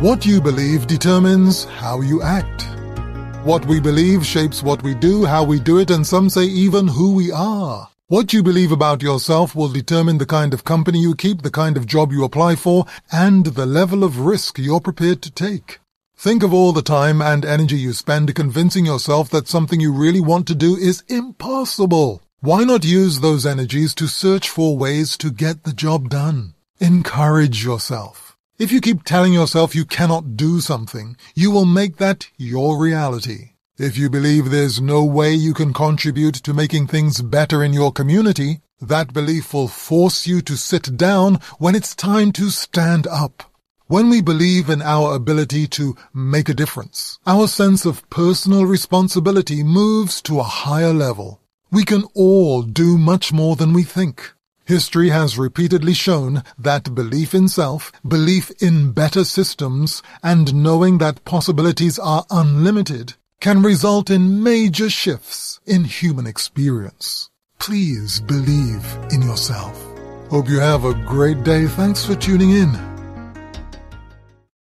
What you believe determines how you act. What we believe shapes what we do, how we do it, and some say even who we are. What you believe about yourself will determine the kind of company you keep, the kind of job you apply for, and the level of risk you're prepared to take. Think of all the time and energy you spend convincing yourself that something you really want to do is impossible. Why not use those energies to search for ways to get the job done? Encourage yourself. If you keep telling yourself you cannot do something, you will make that your reality. If you believe there's no way you can contribute to making things better in your community, that belief will force you to sit down when it's time to stand up. When we believe in our ability to make a difference, our sense of personal responsibility moves to a higher level. We can all do much more than we think. History has repeatedly shown that belief in self, belief in better systems, and knowing that possibilities are unlimited can result in major shifts in human experience. Please believe in yourself. Hope you have a great day. Thanks for tuning in.